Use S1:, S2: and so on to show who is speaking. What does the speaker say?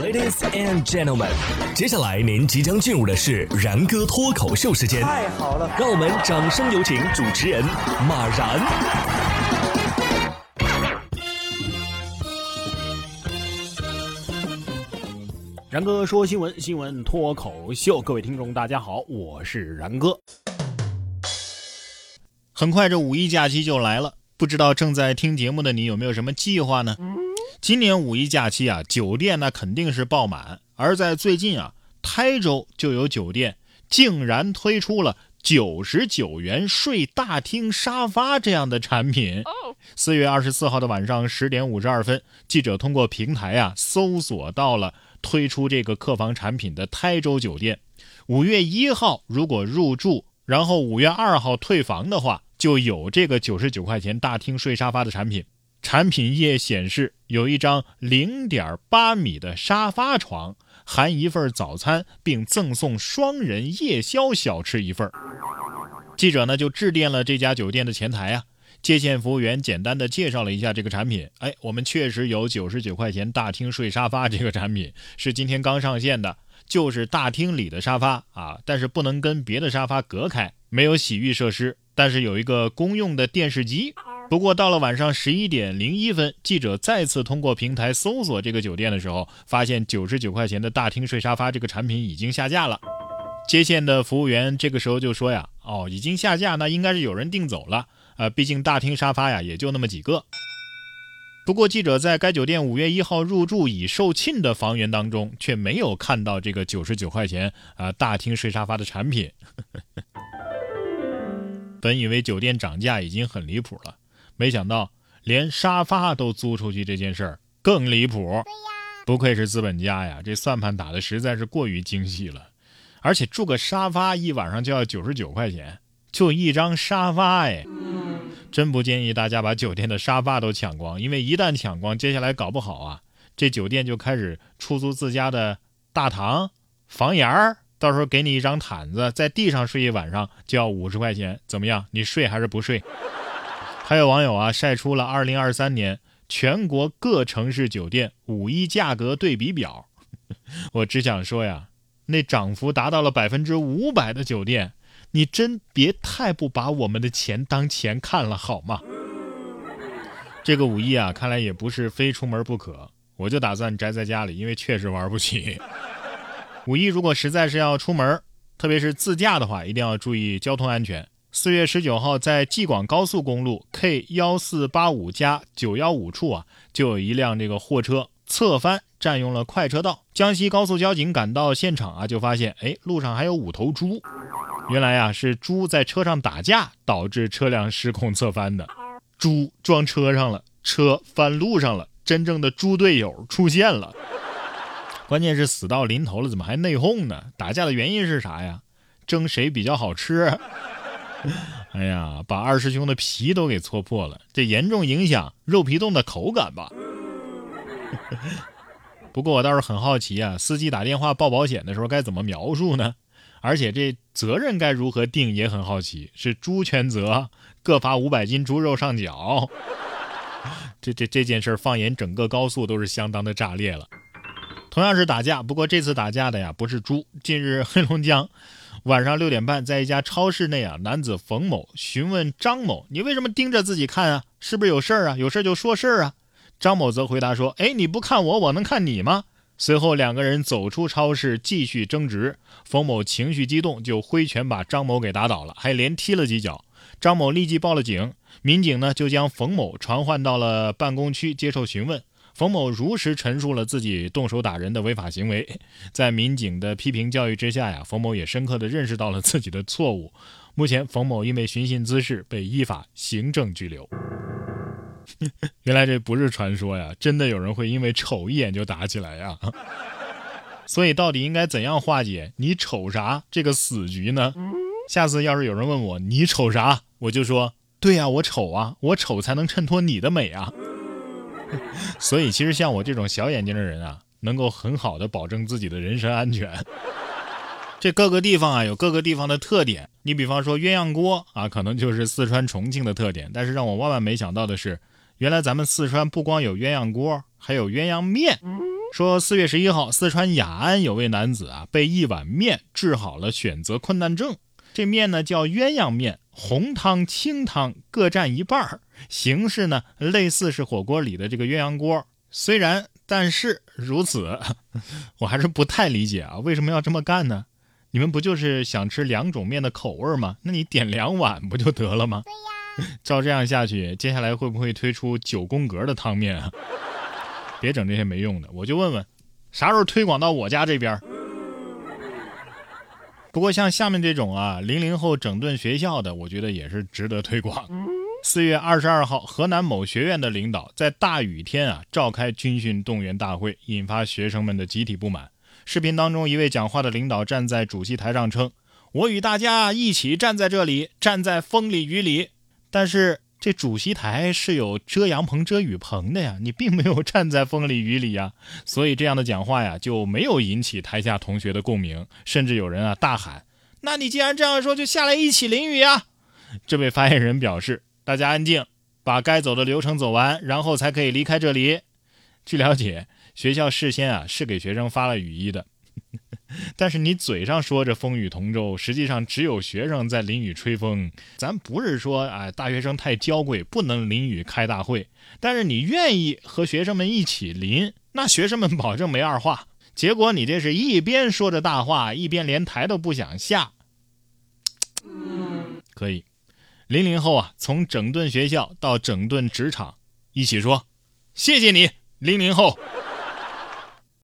S1: Ladies and gentlemen，接下来您即将进入的是然哥脱口秀时间。
S2: 太好了，
S1: 让我们掌声有请主持人马然。
S3: 然哥说新闻，新闻脱口秀，各位听众大家好，我是然哥。很快这五一假期就来了，不知道正在听节目的你有没有什么计划呢？今年五一假期啊，酒店那肯定是爆满。而在最近啊，台州就有酒店竟然推出了九十九元睡大厅沙发这样的产品。四月二十四号的晚上十点五十二分，记者通过平台啊搜索到了。推出这个客房产品的台州酒店，五月一号如果入住，然后五月二号退房的话，就有这个九十九块钱大厅睡沙发的产品。产品页显示有一张零点八米的沙发床，含一份早餐，并赠送双人夜宵小吃一份。记者呢就致电了这家酒店的前台啊。接线服务员简单的介绍了一下这个产品，哎，我们确实有九十九块钱大厅睡沙发这个产品，是今天刚上线的，就是大厅里的沙发啊，但是不能跟别的沙发隔开，没有洗浴设施，但是有一个公用的电视机。不过到了晚上十一点零一分，记者再次通过平台搜索这个酒店的时候，发现九十九块钱的大厅睡沙发这个产品已经下架了。接线的服务员这个时候就说呀，哦，已经下架，那应该是有人订走了。呃，毕竟大厅沙发呀也就那么几个。不过记者在该酒店五月一号入住已售罄的房源当中，却没有看到这个九十九块钱啊大厅睡沙发的产品。本以为酒店涨价已经很离谱了，没想到连沙发都租出去这件事儿更离谱。不愧是资本家呀，这算盘打的实在是过于精细了。而且住个沙发一晚上就要九十九块钱。就一张沙发哎，真不建议大家把酒店的沙发都抢光，因为一旦抢光，接下来搞不好啊，这酒店就开始出租自家的大堂、房檐儿，到时候给你一张毯子，在地上睡一晚上就要五十块钱，怎么样？你睡还是不睡？还有网友啊晒出了二零二三年全国各城市酒店五一价格对比表，我只想说呀，那涨幅达到了百分之五百的酒店。你真别太不把我们的钱当钱看了好吗？这个五一啊，看来也不是非出门不可，我就打算宅在家里，因为确实玩不起。五一如果实在是要出门，特别是自驾的话，一定要注意交通安全。四月十九号，在济广高速公路 K 幺四八五加九幺五处啊，就有一辆这个货车侧翻，占用了快车道。江西高速交警赶到现场啊，就发现，哎，路上还有五头猪。原来呀，是猪在车上打架，导致车辆失控侧翻的。猪撞车上了，车翻路上了，真正的猪队友出现了。关键是死到临头了，怎么还内讧呢？打架的原因是啥呀？争谁比较好吃？哎呀，把二师兄的皮都给搓破了，这严重影响肉皮冻的口感吧？不过我倒是很好奇啊，司机打电话报保险的时候该怎么描述呢？而且这责任该如何定也很好奇，是猪全责，各罚五百斤猪肉上缴。这这这件事放眼整个高速都是相当的炸裂了。同样是打架，不过这次打架的呀不是猪。近日黑龙江晚上六点半，在一家超市内啊，男子冯某询问张某：“你为什么盯着自己看啊？是不是有事儿啊？有事儿就说事儿啊。”张某则回答说：“哎，你不看我，我能看你吗？”随后，两个人走出超市，继续争执。冯某情绪激动，就挥拳把张某给打倒了，还连踢了几脚。张某立即报了警，民警呢就将冯某传唤到了办公区接受询问。冯某如实陈述了自己动手打人的违法行为。在民警的批评教育之下呀，冯某也深刻的认识到了自己的错误。目前，冯某因为寻衅滋事被依法行政拘留。原来这不是传说呀，真的有人会因为瞅一眼就打起来呀。所以到底应该怎样化解你瞅啥这个死局呢？下次要是有人问我你瞅啥，我就说对呀，我丑啊，我丑才能衬托你的美啊。所以其实像我这种小眼睛的人啊，能够很好的保证自己的人身安全。这各个地方啊有各个地方的特点，你比方说鸳鸯锅啊，可能就是四川重庆的特点。但是让我万万没想到的是。原来咱们四川不光有鸳鸯锅，还有鸳鸯面。说四月十一号，四川雅安有位男子啊，被一碗面治好了选择困难症。这面呢叫鸳鸯面，红汤清汤各占一半儿，形式呢类似是火锅里的这个鸳鸯锅。虽然但是如此，我还是不太理解啊，为什么要这么干呢？你们不就是想吃两种面的口味吗？那你点两碗不就得了吗？
S2: 对呀。
S3: 照这样下去，接下来会不会推出九宫格的汤面啊？别整这些没用的，我就问问，啥时候推广到我家这边？不过像下面这种啊，零零后整顿学校的，我觉得也是值得推广。四月二十二号，河南某学院的领导在大雨天啊召开军训动员大会，引发学生们的集体不满。视频当中，一位讲话的领导站在主席台上称：“我与大家一起站在这里，站在风里雨里。”但是。这主席台是有遮阳棚、遮雨棚的呀，你并没有站在风里雨里呀，所以这样的讲话呀就没有引起台下同学的共鸣，甚至有人啊大喊：“那你既然这样说，就下来一起淋雨呀！”这位发言人表示：“大家安静，把该走的流程走完，然后才可以离开这里。”据了解，学校事先啊是给学生发了雨衣的。但是你嘴上说着风雨同舟，实际上只有学生在淋雨吹风。咱不是说哎大学生太娇贵不能淋雨开大会，但是你愿意和学生们一起淋，那学生们保证没二话。结果你这是一边说着大话，一边连台都不想下。可以，零零后啊，从整顿学校到整顿职场，一起说，谢谢你，零零后。